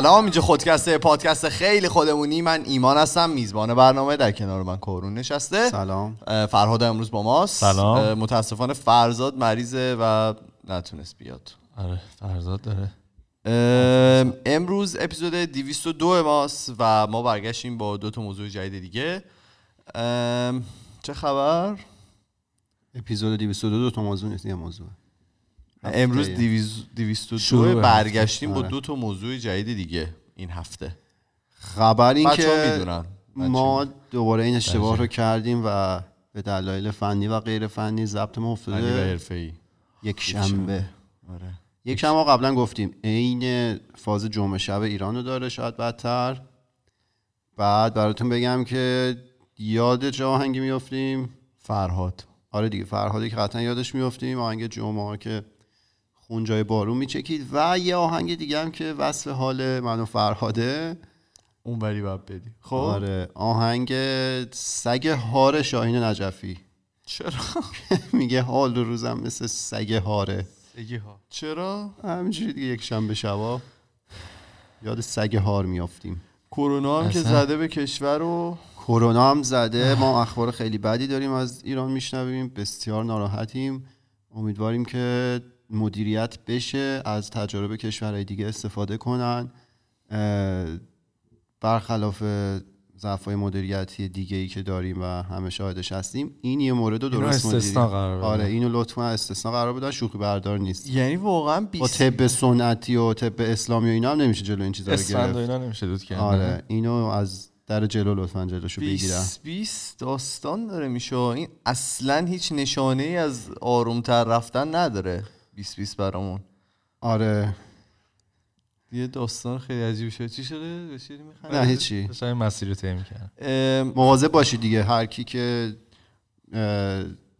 سلام اینجا خودکسته پادکست خیلی خودمونی. من ایمان هستم میزبان برنامه در کنار من کورون نشسته. سلام. فرهاد امروز با ماست. سلام. متاسفانه فرزاد مریضه و نتونست بیاد. آره فرزاد داره. امروز اپیزود 202 ماست و ما برگشتیم با دو تا موضوع جدید دیگه. چه خبر؟ اپیزود 202 دو تا موضوع نیست یه موضوع. هفته. امروز 202 شروع برگشتیم با آره. دو تا موضوع جدید دیگه این هفته. خبر این ها که می‌دونن. ما دوباره این اشتباه رو کردیم و به دلایل فنی و غیر فنی ضبط ما افتاده. یک شنبه. آره. یک شنبه قبلا گفتیم عین فاز جمعه شب ایران رو داره شاید بدتر. بعد براتون بگم که یاد چه آهنگی میافتیم. فرهاد. آره دیگه فرهادی که قطعا یادش میافتیم. آهنگ جمعه که خون جای بارون میچکید و یه آهنگ دیگه هم که وصف حال من و فرهاده. اون بری باید بدی. خب؟ آره آهنگ سگ هار شاهین نجفی. چرا؟ میگه حال رو روزم مثل سگ هاره. چرا؟ همینجوری دیگه یک شنبه شبا یاد سگ هار میافتیم. کرونا هم که. زده به کشور و کرونا هم زده. ما اخبار خیلی بدی داریم از ایران میشنویم. بسیار ناراحتیم. امیدواریم که مدیریت بشه از تجارب کشورهای دیگه استفاده کنن. برخلاف ضعف‌های مدیریتی دیگه ای که داریم و همه شاهدش هستیم این یه مورد رو اینو درست استثنا مدیریت- قرار بدن. آره اینو لطفا استثنا قرار بدن شوخی بردار نیست. یعنی واقعا با 20 طب سنتی و طب اسلامی و اینا هم نمیشه جلو این چیزا رو گرفت. اینا نمیشه دود کرد آره اینو از در جلو لطفا جلوشو بگیرن. 20 20 داستان داره میشه. این اصلا هیچ نشانه ای از آرومتر رفتن نداره. 20 20 برامون. آره. یه داستان خیلی عجیب شد. چی شده؟ نه هیچی. داشتن این مسیر رو طی مواظب باشید دیگه. هر کی که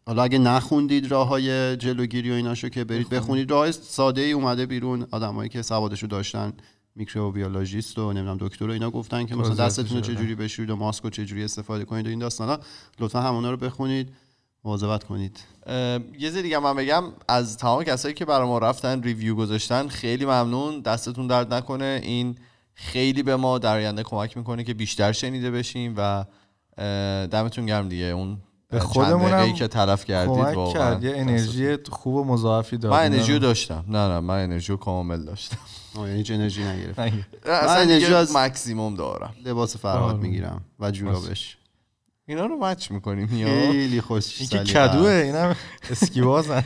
حالا اگه نخوندید راه های جلوگیری و ایناشو که برید بخونید راه ساده ای اومده بیرون. آدمایی که سوادشو داشتن میکروبیولوژیست و نمی‌دونم دکتر و اینا گفتن که مثلا دستتون رو بشه چجوری بشورید و ماسک رو چجوری استفاده کنید و این داستانا. لطفا همونا رو بخونید. مواظبت کنید. یه چیز دیگه من بگم. از تمام کسایی که برای ما رفتن ریویو گذاشتن خیلی ممنون. دستتون درد نکنه. این خیلی به ما در آینده کمک می‌کنه که بیشتر شنیده بشیم و دمتون گرم دیگه. اون به خودمونم که تلف کردید کمک واقعا کرد. یه انرژی خوب و مضاعفی داد. من انرژی رو داشتم. نه نه من انرژی رو کامل داشتم. یعنی هیچ انرژی نگرفت. اصلا انرژی از- مکسیموم دارم. لباس فرهاد آره. می‌گیرم و جورابش. اینا رو مچ می‌کنیم یا خیلی خوش این که کدوه. اینم اسکیوازن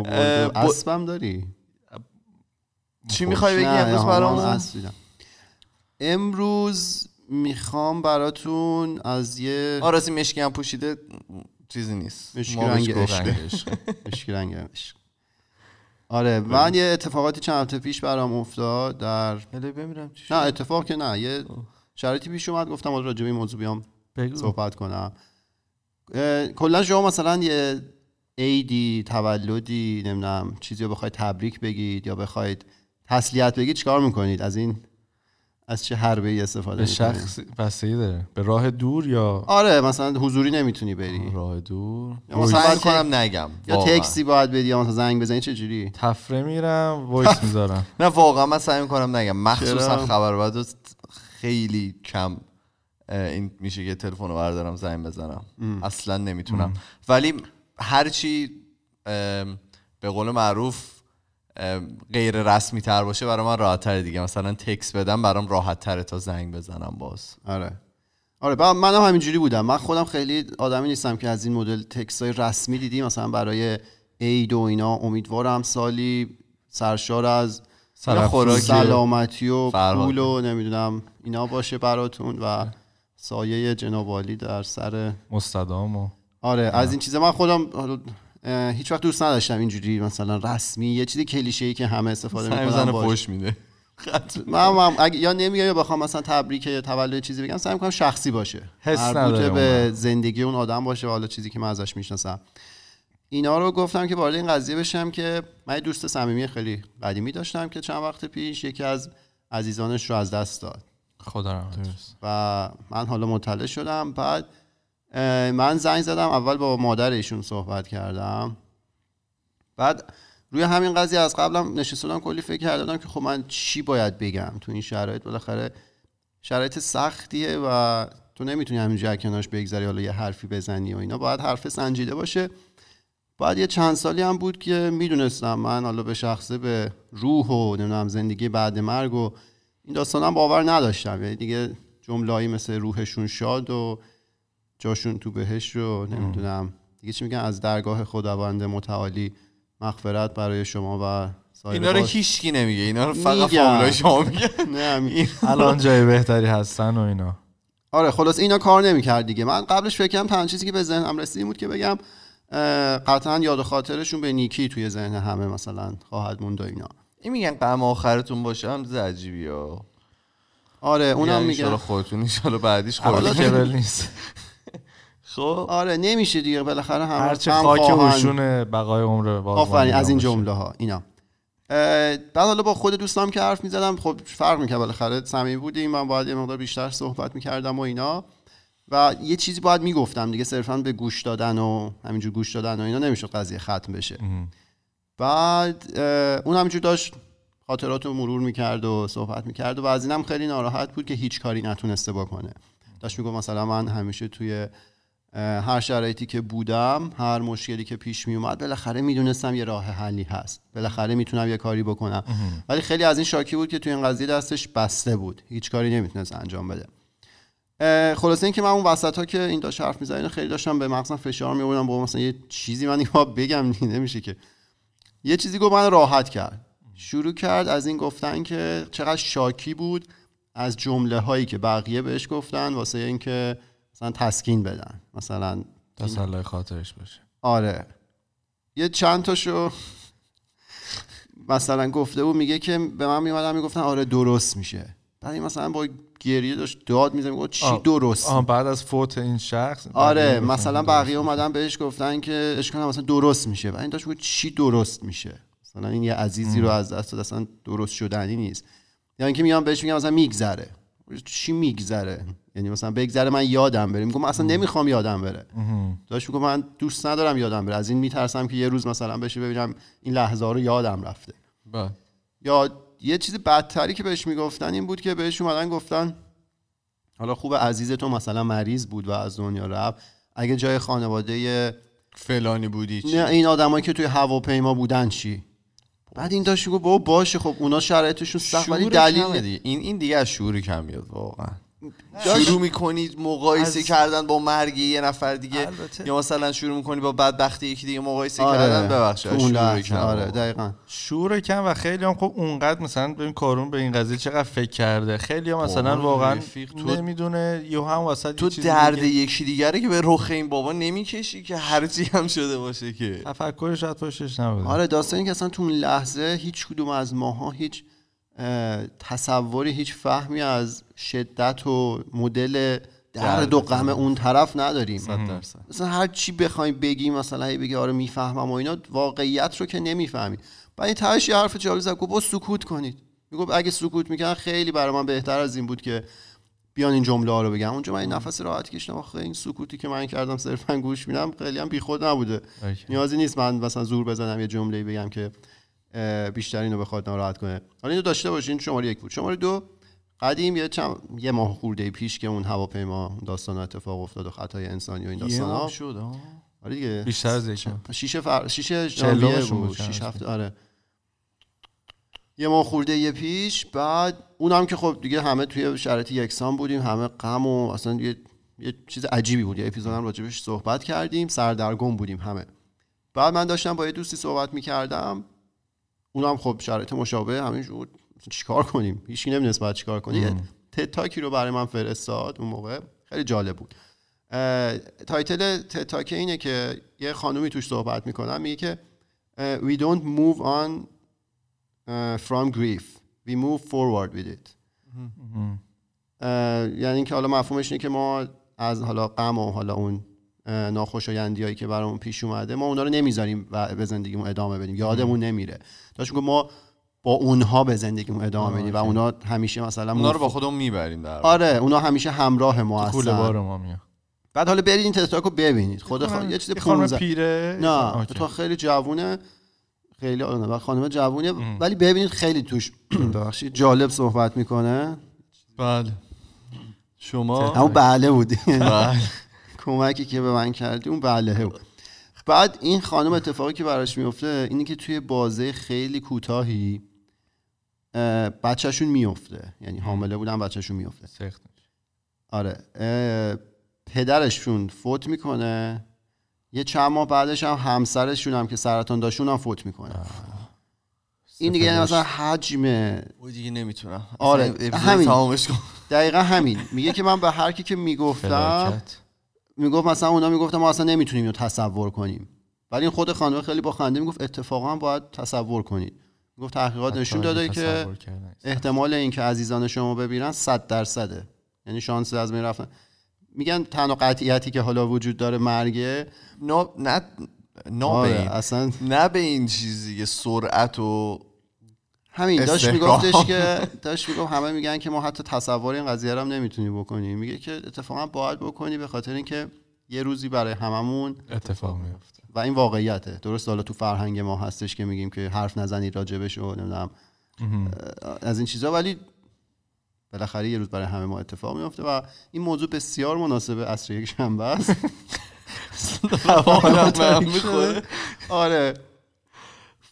اسبم داری چی می‌خوای بگی امروز برامون. امروز می‌خوام از یه راستی مشکی هم پوشیده چیزی نیست مشکی رنگ. عشقه. مشکی رنگ عشق. آره من یه اتفاقاتی چند هفته پیش برام افتاد در بمیرم چی نه؟ اتفاق که نه یه شرایطی پیش اومد گفتم حالا راجع به این موضوع بیام بگو. صحبت کنم. کلا شما مثلا یه عیدی تولدی نمی‌دونم چیزی رو بخواید تبریک بگید یا بخواید تسلیت بگید چیکار می‌کنید؟ از این از چه حربه ای استفاده به شخص بستگی داره. به راه دور یا؟ آره مثلا حضوری نمی‌تونی بری. راه دور. یا مثلا باید کنم نگم یا. تکسی باید بدی یا مثلا زنگ بزنی چه جوری؟ تفره میرم voice می‌ذارم. نه واقعا من سعی می‌کنم نگم. مخصوصا؟ خبر بد خیلی کم این میشه که تلفن رو بردارم زنگ بزنم. اصلا نمی‌تونم. ولی هرچی ام، به قول معروف ام، غیر رسمی تر باشه برای من راحت تره دیگه. مثلا تکس بدم برام راحت تره تا زنگ بزنم باز. آره. آره بعد منم همینجوری بودم. من خودم خیلی آدمی نیستم که از این مدل تکس های رسمی دیدی. مثلا برای عید و اینا امیدوارم سالی سرشار از. سلامتی و. پول و نمی‌دونم اینا باشه براتون و سایه جناب در سر مستدام و آره از این چیزا من خودم هیچ وقت دوست نداشتم اینجوری مثلا رسمی یه چیزی کلیشه ای که همه استفاده می‌کنن فوش میده. من هم اگه یا نمیگم یا بخوام مثلا تبریک یا تولد چیزی بگم سعی می‌کنم شخصی باشه. حس مربوط به. زندگی اون آدم باشه و حالا چیزی که من ازش می‌شناسم. اینا رو گفتم که وارد این قضیه بشم که من دوست صمیمی خیلی قدیمی داشتم که چند وقت پیش یکی از عزیزانش رو از دست داد. خدا و من حالا مطلع شدم. بعد من زنگ زدم اول با مادر ایشون صحبت کردم. بعد روی همین قضیه از قبلم نشستم کلی فکر کردم که خب من چی باید بگم تو این شرایط؟ بالاخره شرایط سختیه و تو نمی‌تونی همینجوری کنارش بگذری حالا یه حرفی بزنی و اینا. باید حرف سنجیده باشه. بعد یه چند سالی هم بود که می‌دونستم من حالا به شخصه به روح و نمی‌دونم زندگی بعد مرگ و این داستانم باور نداشتم. یعنی دیگه جمله‌ای مثل روحشون شاد و جاشون تو بهش رو نمی‌دونم. دیگه چی میگن؟ از درگاه خداوند متعالی مغفرت برای شما و سایر اینا رو هیچکی نمیگه. اینا رو فقط. فامیلای شما میگن. نه. الان جای بهتری هستن و اینا. آره خلاص اینا کار نمی‌کرد دیگه. من قبلش فکر کردم تنها چیزی که به ذهنم رسید این بود که بگم قطعا یاد و خاطرشون به نیکی توی ذهن همه مثلا خواهد موند و اینا. این میگن غم آخرتون باشه هم عجیبی ها آره اونم انشالله خودتون انشالله بعدیش خودتون. کبل نیست. خب. آره نمیشه دیگه بالاخره هم هرچه هم خاک. اوشون بقای عمر آفرین از این. جمله ها اینا. بعد حالا با خود دوستام که حرف می‌زدم خب فرق می‌کرد بالاخره صمیمی بودیم من باید یه مقدار بیشتر صحبت می‌کردم و اینا. و یه چیزی باید می‌گفتم دیگه صرفا به گوش دادن و همینجور گوش دادن و اینا نمی‌شد قضیه ختم بشه. بعد اون همینجور داشت خاطرات رو مرور می‌کرد و صحبت می‌کرد و از اینم خیلی ناراحت بود که هیچ کاری نتونسته بکنه. داشت می‌گفت مثلا من همیشه توی هر شرایطی که بودم هر مشکلی که پیش می اومد بالاخره می‌دونستم یه راه حلی هست. بالاخره می‌تونم یه کاری بکنم. ولی خیلی از این شاکی بود که توی این قضیه دستش بسته بود. هیچ کاری نمی‌تونست انجام بده. خلاصه اینکه من اون وسط ها که این داشت حرف می‌زنه خیلی داشتم به مغزم فشار میوردم با مثلا یه چیزی من اینو بگم نمیشه که. یه چیزی گفت من راحت کرد. شروع کرد از این گفتن که چقدر شاکی بود از جمله هایی که بقیه بهش گفتن واسه اینکه مثلا تسکین بدن. مثلا تسلای خاطرش باشه. آره. یه چند تاشو مثلا گفته بود میگه که به من میومدن می‌گفتن آره درست میشه. بعد این مثلا با گریه داشت داد می‌زنه می‌گفت چی آه. درست؟ آه بعد از فوت این شخص آره مثلا بقیه اومدن بهش گفتن که اشکال مثلا درست میشه. و این داشت می‌گفت چی درست میشه؟ مثلا این یه عزیزی رو از دست اصلا درست شدنی نیست. یا اینکه میان بهش میگم مثلا میگذره. چی میگذره؟ یعنی مثلا بگذره من یادم بره. میگم اصلا نمی‌خوام یادم بره. داشت میگم من دوست ندارم یادم بره. از این میترسم که یه روز مثلا بشه ببینم این لحظه رو یادم رفته. بله. یا یه چیز بدتری که بهش می‌گفتن این بود که بهش اومدن گفتن حالا خوب عزیز تو مثلا مریض بود و از دنیا رفت. اگه جای خانواده فلانی بودی چی؟ نه این آدمایی که توی هواپیما بودن چی؟ بعد این داشت گفت بابا باشه خب اونا شرایطشون سخت ولی دلیل. این این دیگه از شعور کم میاد واقعا. شروع می‌کنی مقایسه از- کردن با مرگ یه نفر دیگه البته. یا مثلا شروع می‌کنی با بدبختی یکی دیگه مقایسه آره. کردن؟ ببخشید تو از اون شعور لحظه، کم آره. دقیقا. شعور کم و خیلی هم خب اونقدر مثلا ببین کارون به این قضیه چقدر فکر کرده. خیلی هم مثلا بابا واقعا رفیق، تو- نمی‌دونه یا هم وسط تو درد دیگه- یکی دیگره که به رخ این بابا نمی‌کشی که هرچی هم شده باشه که. تفکرش شاید پشتش نبوده آره داستانی که اصلا تو اون لحظه هیچ کدوم از ماها هیچ تصوری هیچ فهمی از شدت و مدل درد و غم اون طرف نداریم. صد مثلا هر چی بخوایم بگیم مثلا هی بگی آره می‌فهمم و اینا واقعیت رو که نمی‌فهمید بعد این تهش یه حرف جالب زد گفت با سکوت کنید. می‌گفت اگه سکوت می‌کنن خیلی برای من بهتر از این بود که بیان این جمله ها رو بگم. اونجا من این نفس راحت کشیدم. آخه این سکوتی که من کردم صرفا گوش میدم خیلی هم بیخود نبوده. نیازی نیست من مثلا زور بزنم یه جمله بگم که بیشتر اینو بخواد ناراحت کنه. حالا اینو داشته باشین شماره یک بود. شماره دو قدیم یه چم... یه ماه خورده پیش که اون هواپیما داستان اتفاق افتاد و خطای انسانی و این داستان ها شد. آره دیگه. بیشتر از. شیشه فر... شیشه بود، چند شیش هفته. هفته آره. یه ماه خورده یه پیش بعد اونم که خب دیگه همه توی شرایط یکسان بودیم همه غم و اصلا یه, یه چیز عجیبی بود. یه اپیزود هم راجبش صحبت کردیم سردرگم بودیم همه. بعد من داشتم با یه دوستی صحبت می‌کردم. اونم خب شرایط مشابه همینجور مثلا چیکار کنیم؟ هیچکی نمی‌دونست باید چیکار کنیم TED Talk ی رو برای من فرستاد اون موقع. خیلی جالب بود. title TED Talk اینه که یه خانومی توش صحبت می‌کنه میگه که we don't move on from grief. We move forward with it. یعنی اینکه حالا مفهومش اینه که ما از حالا غم و حالا اون ناخوشایندیایی که برامون پیش اومده ما اونا رو نمی‌ذاریم و به زندگیمون ادامه بدیم. یادمون نمیره. داشت ما با اونها به زندگیمون ادامه بدیم و اونا همیشه مثلا اونا رو با خودمون می‌بریم در. آره اونا همیشه همراه ما هستن. بار ما میاد. بعد حالا برید این تتاک رو ببینید. خود خود یه چیز یه خانم 15 پیره؟ نه. تا خیلی جوونه خیلی آنه و خانم جوونیه ولی ببینید خیلی توش ببخشید جالب صحبت می‌کنه. بله. شما؟ همون بله بودی بله. کمکی که به من کردی اون بله. بود بعد این خانم اتفاقی که براش میفته اینه که توی بازه خیلی کوتاهی اه، بچهشون میفته یعنی حامله بودن بچهشون میفته سخت آره. پدرشون فوت می‌کنه. یه چند ماه بعدش هم همسرشون هم که سرطان داشتون هم فوت می‌کنه. این دیگه یعنی مثلا حجم دیگه نمی‌تونم. آره، همین. تمامش کن. دقیقا همین. میگه که من به هر کی که می‌گفتم فلاکت می‌گفت مثلا اونا می‌گفتن ما اصلا نمی‌تونیم اینو تصور کنیم. ولی این خود خانم خیلی با خنده می‌گفت اتفاقا باید تصور کنید. می‌گفت تحقیقات نشون داده که. احتمال اینکه عزیزان شما ببیرن 100 درصده. یعنی شانس از بین رفتن. میگن تنها قطعیتی که حالا وجود داره مرگه نه نه نه آره به این. اصلا نه به این چیزی که سرعت و همین داشت. میگفتش که داشت می‌گفت همه میگن که ما حتی تصور این قضیه رو هم نمی‌تونی بکنی. میگه که اتفاقا باید بکنی به خاطر اینکه یه روزی برای هممون اتفاق میفته و این واقعیته. درست حالا تو فرهنگ ما هستش که میگیم که حرف نزنید راجبش و نمی‌دونم از این چیزا. ولی بالاخره یه روز برای همه ما اتفاق میفته و این موضوع بسیار مناسب عصر یک شنبه است. آره.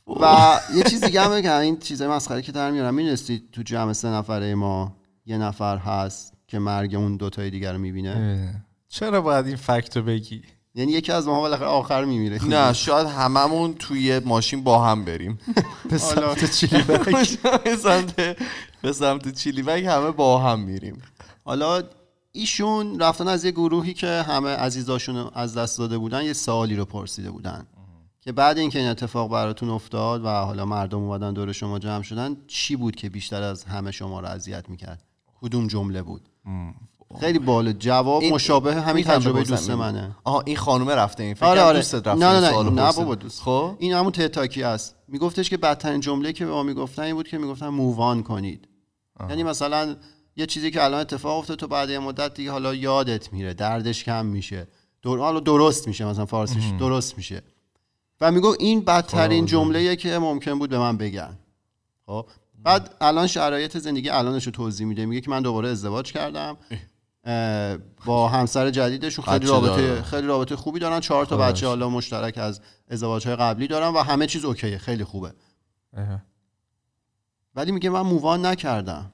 و یه چیز دیگه هم بگم این چیزای مسخره که در میارم. می‌دونستی تو جمع سه نفره ما یه نفر هست که مرگ اون دوتای دیگر رو می‌بینه. چرا باید این فکت رو بگی؟ یعنی یکی از ما بالاخره آخر میمیره. نه شاید هممون توی ماشین با هم بریم. به سمت چیلی بک. به سمت چیلی بگ همه با هم میریم. حالا ایشون رفتن از یه گروهی که همه عزیزاشون از دست داده بودن یه سوالی رو پرسیده بودن. که بعد اینکه این اتفاق براتون افتاد و حالا مردم اومدن دور شما جمع شدن چی بود که بیشتر از همه شما رو اذیت می‌کرد؟ کدوم جمله بود؟ خیلی بالا جواب این- مشابه همین تجربه دوست منه. آها این خانومه رفته این فکر آره آره. دوستت نه رفته نه نه نه پرسید. بابا دوست. خب؟ این همون تتاکی است. میگفتش که بدترین جمله که به ما می‌گفتن این بود که می‌گفتن مووان کنید. یعنی مثلا یه چیزی که الان اتفاق افتاد تو بعد یه مدت دیگه حالا یادت میره دردش کم میشه. در... حالا درست میشه مثلا فارسیش درست میشه. و میگو این بدترین جمله که ممکن بود به من بگن. خب؟ بعد الان شرایط زندگی الانش رو توضیح میده. میگه که من دوباره ازدواج کردم. با همسر جدیدشون خیلی رابطه. خیلی رابطه خوبی دارن. چهار تا بچه حالا مشترک از ازدواجهای قبلی دارن و همه چیز اوکیه. خیلی خوبه. اه. ولی میگه من مووان نکردم.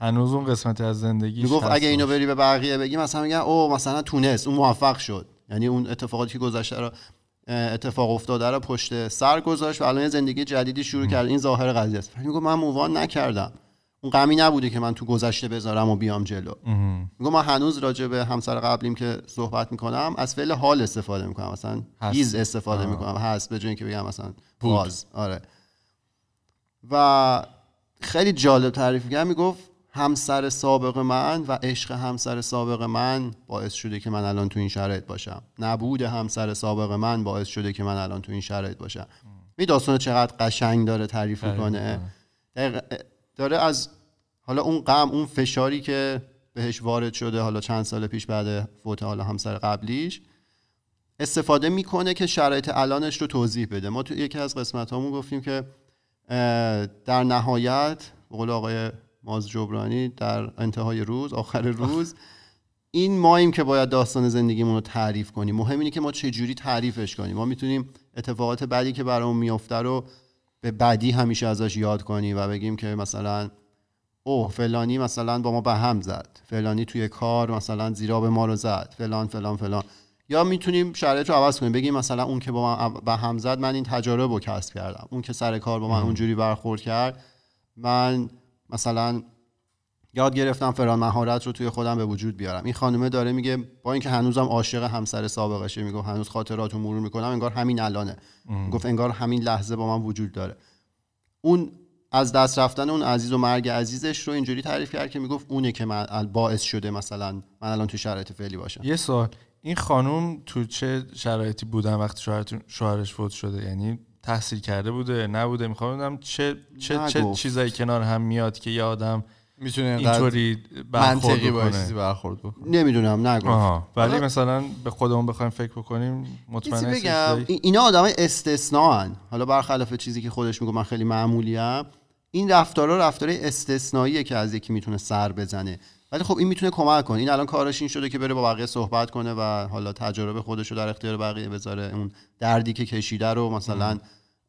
هنوز اون قسمتی از زندگی می‌گفت اگه اینو بری به بقیه بگی مثلا میگن او مثلا تونست. اون موفق شد. یعنی اون اتفاقاتی که گذشته رو اتفاق افتاده رو پشت سر گذاشت و الان یه زندگی جدیدی شروع کرد. این ظاهر قضیه است. ولی من مووان نکردم. اون غمی نبوده که من تو گذشته بذارم و بیام جلو. میگم من هنوز راجع به همسر قبلیم که صحبت می‌کنم از فعل حال استفاده می‌کنم. مثلا. هیز استفاده می‌کنم. هست به جای اینکه بگم مثلا باز آره. و خیلی جالب تعریف کرد می‌گفت همسر سابق من و عشق همسر سابق من باعث شده که من الان تو این شرایط باشم. نبود همسر سابق من باعث شده که من الان تو این شرایط باشم. می داستان چقدر قشنگ داره تعریف می‌کنه. دقیق- داره از حالا اون غم اون فشاری که بهش وارد شده حالا چند سال پیش بعد فوت حالا همسر قبلیش استفاده می‌کنه که شرایط الانش رو توضیح بده. ما تو یکی از قسمت هامون گفتیم که در نهایت به قول آقای ماز جبرانی در انتهای روز آخر روز. این ماییم که باید داستان زندگیمون رو تعریف کنیم. مهم اینه که ما چجوری تعریفش کنیم. ما می‌تونیم اتفاقات بعدی که برامون میفته رو به بعدی همیشه ازش یاد کنیم و بگیم که مثلا اوه فلانی مثلا با ما به هم زد. فلانی توی کار مثلا زیرا به ما رو زد. فلان فلان فلان. یا می‌تونیم شرایط رو عوض کنیم. بگیم مثلا اون که با من به هم زد من این تجارب رو کسب کردم. اون که سر کار با من اونجوری برخورد کرد من مثلا یاد گرفتم فران مهارت رو توی خودم به وجود بیارم. این خانومه داره میگه با اینکه هنوزم عاشق همسر سابقشه میگه هنوز خاطرات رو مرور می‌کنم انگار همین الانه. گفت انگار همین لحظه با من وجود داره. اون از دست رفتن اون عزیز و مرگ عزیزش رو اینجوری تعریف کرد که می‌گفت اونه که من باعث شده مثلا من الان تو شرایط فعلی باشم. یه سوال. این خانوم تو چه شرایطی بودن وقتی شوهرش فوت شده؟ یعنی تحصیل کرده بوده نبوده. می‌خوام بدونم چه چه چه. چیزایی کنار هم میاد که یه آدم می‌تونه اینطوری برخورد منطقی چیزی برخورد بکنه. نمی‌دونم نگفت ولی مثلا به خودمون بخوایم فکر بکنیم مطمئن بگم. ای- اینا آدمای استثناان حالا برخلاف چیزی که خودش میگه من خیلی معمولیم این رفتارا رفتار استثنائیه که از یکی می‌تونه سر بزنه. ولی خب این می‌تونه کمک کنه. این الان کارش این شده که بره با بقیه صحبت کنه و حالا تجربه خودش رو در اختیار بقیه بذاره. اون دردی که کشیده رو مثلا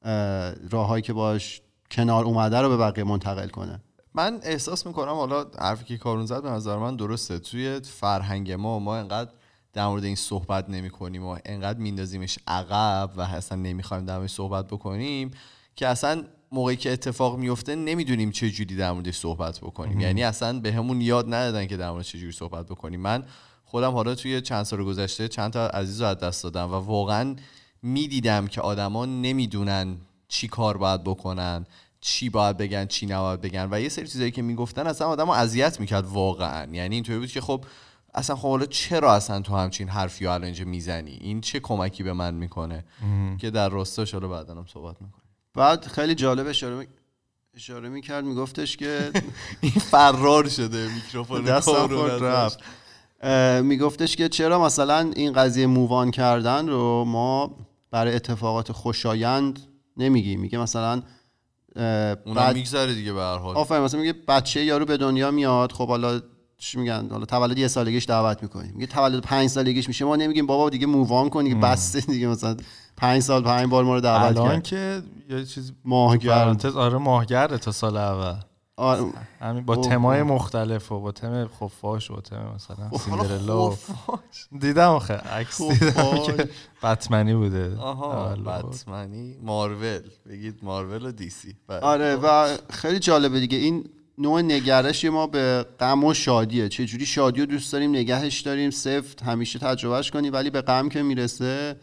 اه، راههایی که باش کنار اومده رو به بقیه منتقل کنه. من احساس می‌کنم حالا حرفی که کارون زد به نظر من درسته. توی فرهنگ ما ما انقدر در مورد این صحبت نمی کنیم و انقدر میندازیمش عقب و اصلا نمی‌خوایم در صحبت بکنیم که اصلا موقعی که اتفاق میفته نمی‌دونیم چه جوری در موردش صحبت بکنیم. یعنی اصلا بهمون یاد ندادن که در موردش چه جوری صحبت بکنیم. من خودم حالا توی چند سال گذشته چند تا عزیز رو از دست دادم و واقعا می‌دیدم که آدما نمی‌دونن چی کار باید بکنن چی باید بگن چی نباید بگن. و یه سری چیزایی که می‌گفتن اصلا آدمو اذیت می‌کرد واقعا. یعنی اینطوری بود که خب اصلا خب حالا چرا اصلا تو همچین حرفی رو الان اینجا می‌زنی؟ این چه کمکی به من می‌کنه؟ که در راستاش حالا بعدا هم صحبت می‌کنیم بعد خیلی جالب اشاره می... اشاره می‌کرد میگفتش که این فرار شده میکروفون دستم خورد. رفت. میگفتش که چرا مثلا این قضیه مووان کردن رو ما برای اتفاقات خوشایند نمیگیم. میگه مثلا اونم بعد میگذره دیگه به هر حال. آفرین مثلا میگه بچه یارو به دنیا میاد خب حالا چی میگن؟ حالا تولد یه سالگیش دعوت می‌کنیم. میگه تولد پنج سالگیش میشه. ما نمیگیم بابا دیگه مووان کن دیگه بسته دیگه مثلا پنج سال پنج بار ما رو دعوت الان کرد. که یه چیز ماهگرد. آره ماهگرده تا سال اول. آره، همین با تمای. مختلف و با تم خفاش و تم مثلا سیندرلا. دیدم آخه عکس دیدم. که بتمنی بوده. آها. بتمنی مارول. بگید مارول و دیسی بله. آره و خیلی جالبه دیگه. این نوع نگرش ما به غم و شادیه. چه جوری شادی رو دوست داریم نگهش داریم سفت همیشه تجربهش کنیم ولی به غم که می‌رسه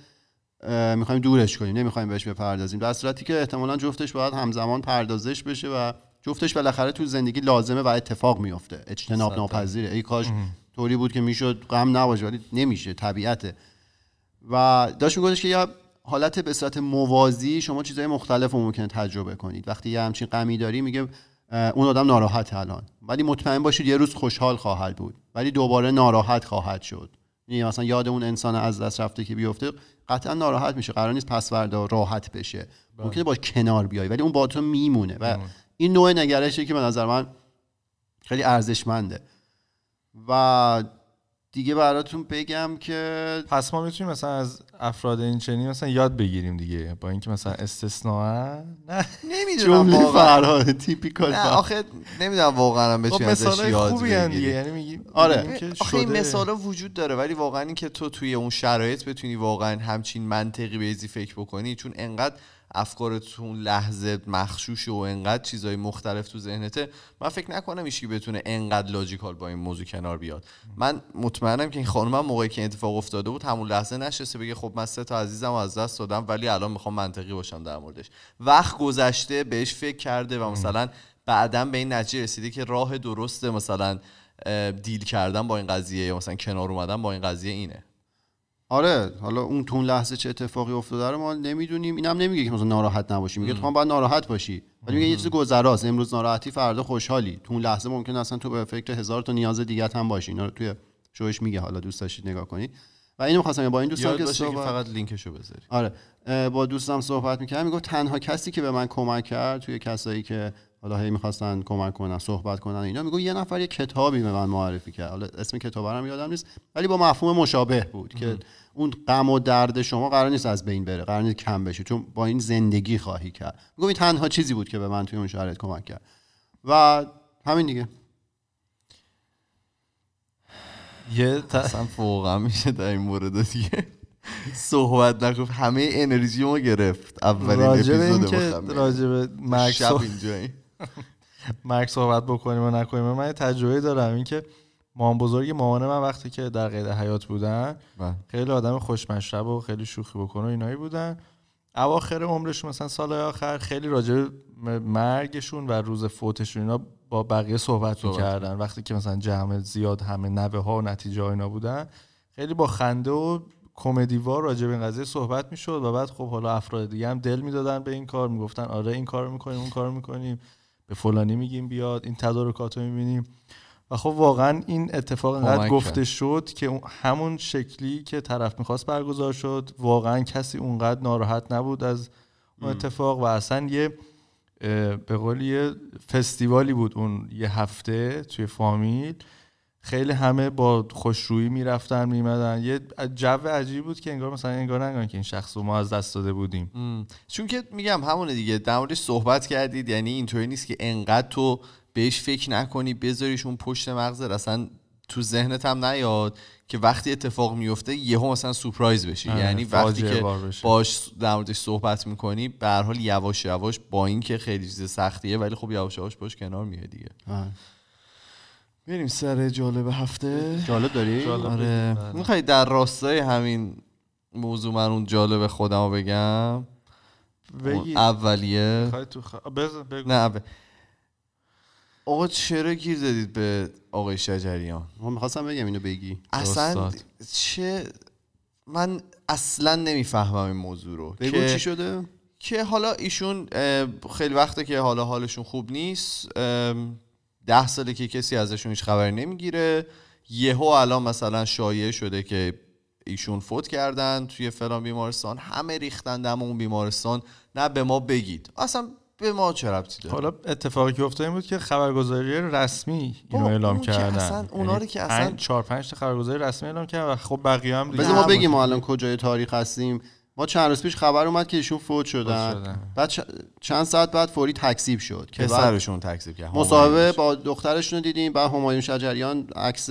می‌خوایم دورش کنیم نمی‌خوایم بهش بپردازیم. در صورتی که احتمالا جفتش باید همزمان پردازش بشه و جفتش بالاخره تو زندگی لازمه و اتفاق میفته اجتناب. ناپذیره. ای کاش طوری بود که می‌شد غم نباشه ولی نمیشه طبیعته. و داشت میگفتش که یا حالت به صورت موازی شما چیزهای مختلف رو ممکنه تجربه کنید. وقتی یه همچین غمی داری میگه اون آدم ناراحت الان. ولی مطمئن باشید یه روز خوشحال خواهد بود. ولی دوباره ناراحت خواهد شد. یعنی مثلا یاد اون انسان از دست رفته که بیفته قطعا ناراحت میشه. قرار نیست پس فردا راحت بشه. ممکنه با کنار بیای ولی اون با تو میمونه. و این نوع نگرشی که به نظر من خیلی ارزشمنده. و دیگه براتون بگم که پس ما می‌تونیم مثلا از افراد این چنین مثلا یاد بگیریم دیگه. با اینکه مثلا استثناء نه. نمی‌دونم واقعا. فرهاد تیپیکال نه آخه نمی‌دونم واقعا هم خب بتونی ازش یاد بگیری یعنی میگیم آره. آخه این. مثالا وجود داره ولی واقعا این که تو توی اون شرایط بتونی واقعا همچین منطقی به چیزی فکر بکنی چون انقدر افکارت تو اون لحظه مخشوش و انقدر چیزای مختلف تو ذهنته من فکر نکنم ایشکی بتونه انقدر لاجیکال با این موضوع کنار بیاد. من مطمئنم که این خانم موقعی که اتفاق افتاده بود همون لحظه نشسته بگه خب من سه تا عزیزم از دست دادم ولی الان می‌خوام منطقی باشم در موردش. وقت گذشته بهش فکر کرده و مثلا بعدا به این نتیجه رسیده که راه درسته مثلا دیل کردن با این قضیه یا مثلا کنار اومدن با این قضیه اینه. آره حالا اون تو اون لحظه چه اتفاقی افتاده رو ما نمی‌دونیم. اینم نمیگه که مثلا ناراحت نباشی. میگه تو هم باید ناراحت باشی. ولی میگه یه چیز گذراست. امروز ناراحتی فردا خوشحالی. تو اون لحظه ممکن اصلا تو به فکر هزار تا نیاز دیگه هم باشی. اینا رو توی شوش میگه. حالا دوست داشتید نگاه کنید. و اینو خواستم با این دوستان که صحبت فقط لینکشو بذاری آره. با دوستم صحبت می‌کردم. می‌گفت تنها کسی که به من کمک کرد توی کسایی که حالا هی می‌خواستن کمک کنن صحبت کنن اینا میگو یه نفر یه کتابی به من معرفی کرد. حالا اسم کتاب هم یادم نیست ولی با مفهوم مشابه بود که اون غم و درد شما قرار نیست از بین بره قرار نیست کم بشه چون با این زندگی خواهی کرد. میگم این تنها چیزی بود که به من توی اون شرایط کمک کرد. و همین دیگه. یه ت... اصلا واقعا میشه در این مورد دیگه. صحبت نکن. همه انرژی ما گرفت. اولین اپیزود به مرگ شب صحبت- اینجایی. مرگ صحبت بکنیم و نکنیم. من یه تجربه دارم. اینکه مام بزرگ مامان من وقتی که در قید حیات بودن بله. خیلی آدم خوشمشرب و خیلی شوخی بکنه و اینایی بودن اواخر عمرشون مثلا سال آخر خیلی راجع مرگشون و روز فوتشون اینا با بقیه صحبت صحبت. می‌کردن وقتی که مثلا جمع زیاد همه نوه ها و نتیجه ها اینا بودن خیلی با خنده و کمدیوار راجع به این قضیه صحبت می‌شد و بعد خب حالا افراد دیگه هم دل می‌دادن به این کار می‌گفتن آره این کارو می‌کنیم اون کارو می‌کنیم به فلانی میگیم بیاد این تدارکات رو می‌بینیم و خب واقعا این اتفاق انقدر گفته. شد که همون شکلی که طرف می‌خواست برگزار شد واقعا کسی اونقدر ناراحت نبود از اون اتفاق و اصلا یه به قول یه فستیوالی بود اون یه هفته توی فامیل خیلی همه با خوشرویی می‌رفتن میمدن یه جو عجیبی بود که انگار مثلا انگار نگن که این شخص رو ما از دست داده بودیم م. چون که میگم همونه دیگه در موردش صحبت کردید یعنی اینطوری نیست که انقدر تو بهش فکر نکنی بذاریش اون پشت مغزت اصلا تو ذهنت هم نیاد که وقتی اتفاق میفته یهو مثلا سورپرایز بشی آره، یعنی وقتی که. باش در موردش صحبت می‌کنی به هر حال یواش یواش با اینکه خیلی چیز سختیه ولی خب یواش یواش باش کنار میاد دیگه آره. بریم سر جالب هفته جالب داری جالب. آره بله. می‌خوای در راستای همین موضوع من اون جالب خودم رو بگم بگی اولیه می‌خوای تو خ... بز- بگو. نه ب... آقا چرا گیر دادید به آقای شجریان؟ من می‌خواستم بگم اینو بگی. اصلا. چه من اصلا نمی‌فهمم این موضوع رو. بگو که... چی شده؟ که حالا ایشون خیلی وقته که حالا حالشون خوب نیست. ده ساله که کسی ازشون هیچ خبری نمی‌گیره. یهو الان مثلا شایع شده که ایشون فوت کردن توی فلان بیمارستان. همه ریختن دم اون بیمارستان. نه به ما بگید. اصلا به ما چه ربطی داره؟ حالا اتفاقی که افتاد این بود که خبرگزاری رسمی اینو اعلام کردن. اصلا- اونا رو که اصلا- پنج- چهار پنج تا خبرگزاری رسمی اعلام کردن و خب بقیه هم دیگه بذار ما. بگیم ما الان کجای تاریخ هستیم. ما چند روز پیش خبر اومد که ایشون فوت شدن. بعد چند ساعت بعد فوری تکذیب شد که بعد پسرشون تکذیب کرد. مصاحبه با دخترشون رو دیدیم بعد همایون شجریان عکس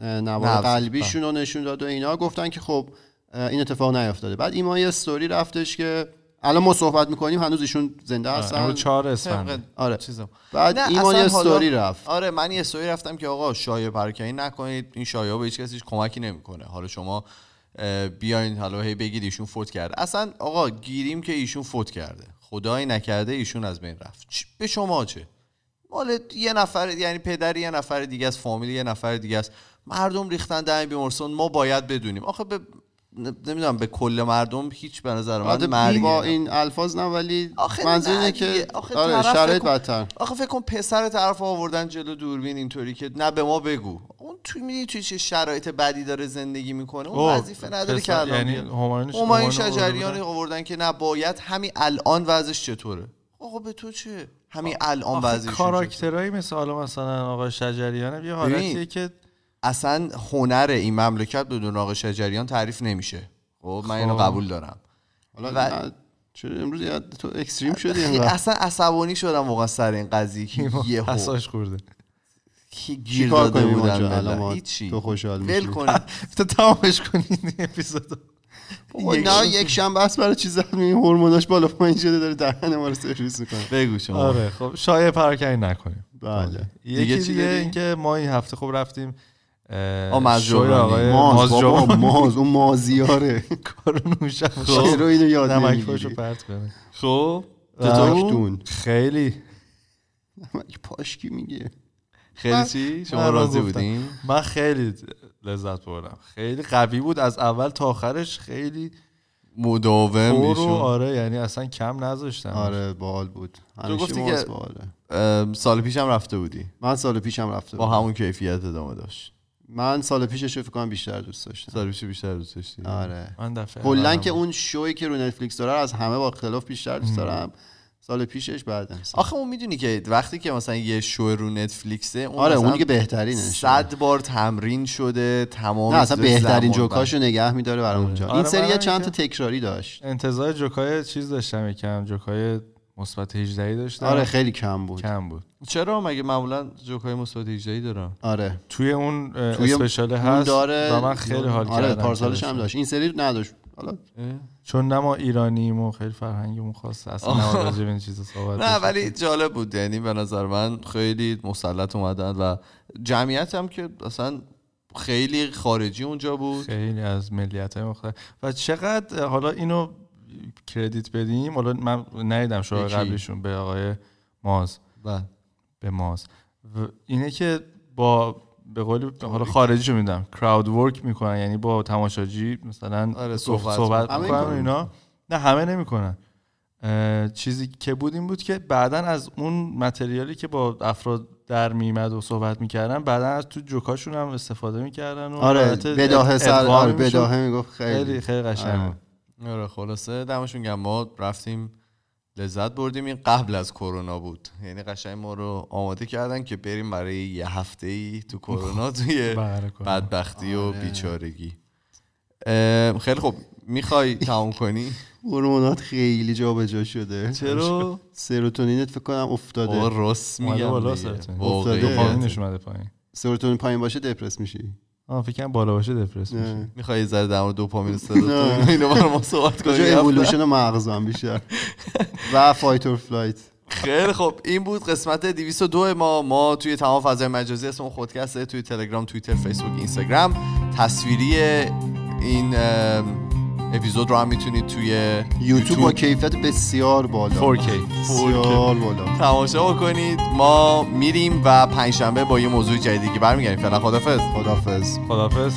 نوار. قلبیشون رو نشون داد و اینا گفتن که خب این اتفاق نیافتاده بعد ایما یه استوری رفتش که الان ما صحبت می‌کنیم هنوز ایشون زنده هستن. چهار اسفند. طبق آره. چیزم. بعد ایمان یه استوری رفت. آره من یه استوری رفتم که آقا شایعه پراکنی نکنید این شایعه به هیچ کسی کمکی نمی‌کنه. حالا شما بیاین حالا هی بگید ایشون فوت کرده. اصلا آقا گیریم که ایشون فوت کرده. خدایی نکرده ایشون از بین رفت. به شما چه؟ مال یه نفر یعنی پدر یه نفر دیگه از فامیل یه نفر دیگه است. مردم ریختن دم بیمارستان ما باید بدونیم. آخه به نمی‌دونم به کل مردم هیچ به نظر من البته مرگی با. این الفاظ نه ولی منظور نه اینه. که آخه آره شرایط بدتر آخه فکر کن پسر طرف آوردن جلو دوربین اینطوری که نه به ما بگو اون توی می‌دونی توی چه شرایط بدی داره زندگی می‌کنه اون وظیفه نداره که الان یعنی بیاد. همایونش- همایون همایون شجریان آوردن که نه باید همین الان وضعش چطوره آقا به تو چه همین الان وضعش چطوره؟ کاراکترهایی مثل حالا مثلا آقای شجریان یه حالتیه که اصلا هنر این مملکت بدون آقا شجریان تعریف نمیشه. خب من اینو خب. قبول دارم. حالا و- چرا امروز یه- تو اکستریم شدی؟ اصلا عصبانی شدم واقعا سر این قضیه که یهو. حساش خورده. کی گیر داده بودن. ما هیچی. تو خوشحال ول میشی تو تمامش کنین این اپیزودو. نه یک شنبه است برای چیز می هورموناش بالا پایین شده داره دهن ما رو سرویس می‌کنه. بگو شما. آره خب شایع پراکنی نکنیم. بله. یکی دیگه دیگه, چی داری؟ اینکه ما این هفته خب رفتیم ماز ماز ماز بابا. ماز اون مازیاره کارو نوشم. چرا اینو یاد نمک نمی‌گیری. پرت کنه. خب دون خیلی. پاشکی میگه؟ خیلی چی؟ شما راضی. بودین؟ من خیلی لذت بردم. خیلی قوی بود از اول تا آخرش. خیلی مداوم ایشون. آره یعنی اصلا کم نذاشتم آره باحال بود. همیشه گفتی که- سال پیشم رفته بودی. من سال پیشم رفته با. همون کیفیت ادامه داشت. من سال پیشش رو فکر کنم بیشتر دوست داشتم. سال پیش بیشتر دوست داشتی. آره. من دفعه کلا که. اون شوی که رو نتفلیکس داره از همه با اختلاف بیشتر دوست دارم. سال پیشش بعد آخه اون می‌دونی که وقتی که مثلا یه شو رو نتفلیکسه اون آره اونی که بهترینه صد بار تمرین شده تمام نه اصلا بهترین جوکاشو نگه میداره برای اونجا آره، این سری منم یه چند تا تکراری داشت. انتظار جوکای چیز داشتم یکم. جوکای مثبت 18 داشتم. آره خیلی کم بود. کم بود. چرا؟ مگه معمولا جوکای مثبت 18 دارن؟ آره. توی اون توی اسپشاله اون هست داره و من خیلی حال آره کردم پارسالش هم. داشت. این سری نداشت. حالا چون نه ما ایرانیم و خیلی فرهنگمون خاصه اصلا راجع به این چیزا صحبت نه. ولی جالب بود. یعنی به نظر من خیلی مسلط اومدن و جمعیت هم که اصلا خیلی خارجی اونجا بود. خیلی از ملیت های مختلف. و چقدر حالا اینو کردیت بدیم. حالا من ندیدم شو؟ قبلیشون به آقای ماز. و به ماز. و اینه که با به قول حالا خارجیشو میدم کراود ورک می‌کنن. یعنی با تماشاجی مثلا آره، صحبت صحبت می‌کنن. اینا. نه همه نمی‌کنن. چیزی که بود این بود که بعدا از اون متریالی که با افراد در میمد و صحبت می‌کردن بعدا از تو جوکاشون هم استفاده می‌کردن و آره بداهه سر آره. بداهه می‌گفت خیلی. خیلی خیلی قشنگ آره. آره خلاصه دمشون گرم. ما رفتیم لذت بردیم. این قبل از کرونا بود. یعنی قشنگ ما رو آماده کردن که بریم برای یه هفته ای تو کرونا توی. بدبختی و بیچارگی. خیلی خب می‌خوای تموم کنی؟ هورمونات خیلی جابجا شده. چرا؟ سروتونینت فکر کنم افتاده. راست میگم. افتاده. پایین. سروتونین پایین باشه دپرس میشی. آه فکر کنم بالا باشه دپرس میشه. می‌خوای ذره در مورد دوپامین و سروتونین اینو برای ما صحبت کجا کنی اِوولوشن مغزم بیشتر؟ و fight or flight خیلی خب این بود قسمت 202 ما ما توی تمام فضای مجازی اسم خودکسته توی تلگرام توییتر فیسبوک اینستاگرام. تصویری این اپیزود رو هم می‌تونید توی یوتیوب با کیفیت بسیار بالا. 4K بسیار بالا. تماشا بکنید. ما میریم و پنجشنبه با یه موضوع جدیدی برمیگردیم. فعلا خدافظ خدافظ خدافظ